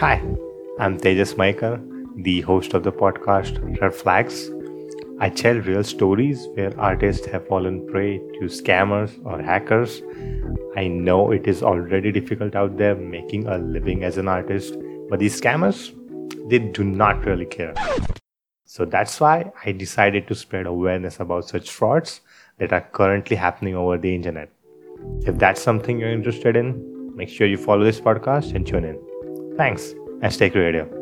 Hi, I'm Tejas Maikar, the host of the podcast Red Flags. I tell real stories where artists have fallen prey to scammers or hackers. I know it is already difficult out there making a living as an artist, but these scammers, they do not really care. So that's why I decided to spread awareness about such frauds that are currently happening over the internet. If that's something you're interested in, make sure you follow this podcast and tune in. Thanks and stay creative.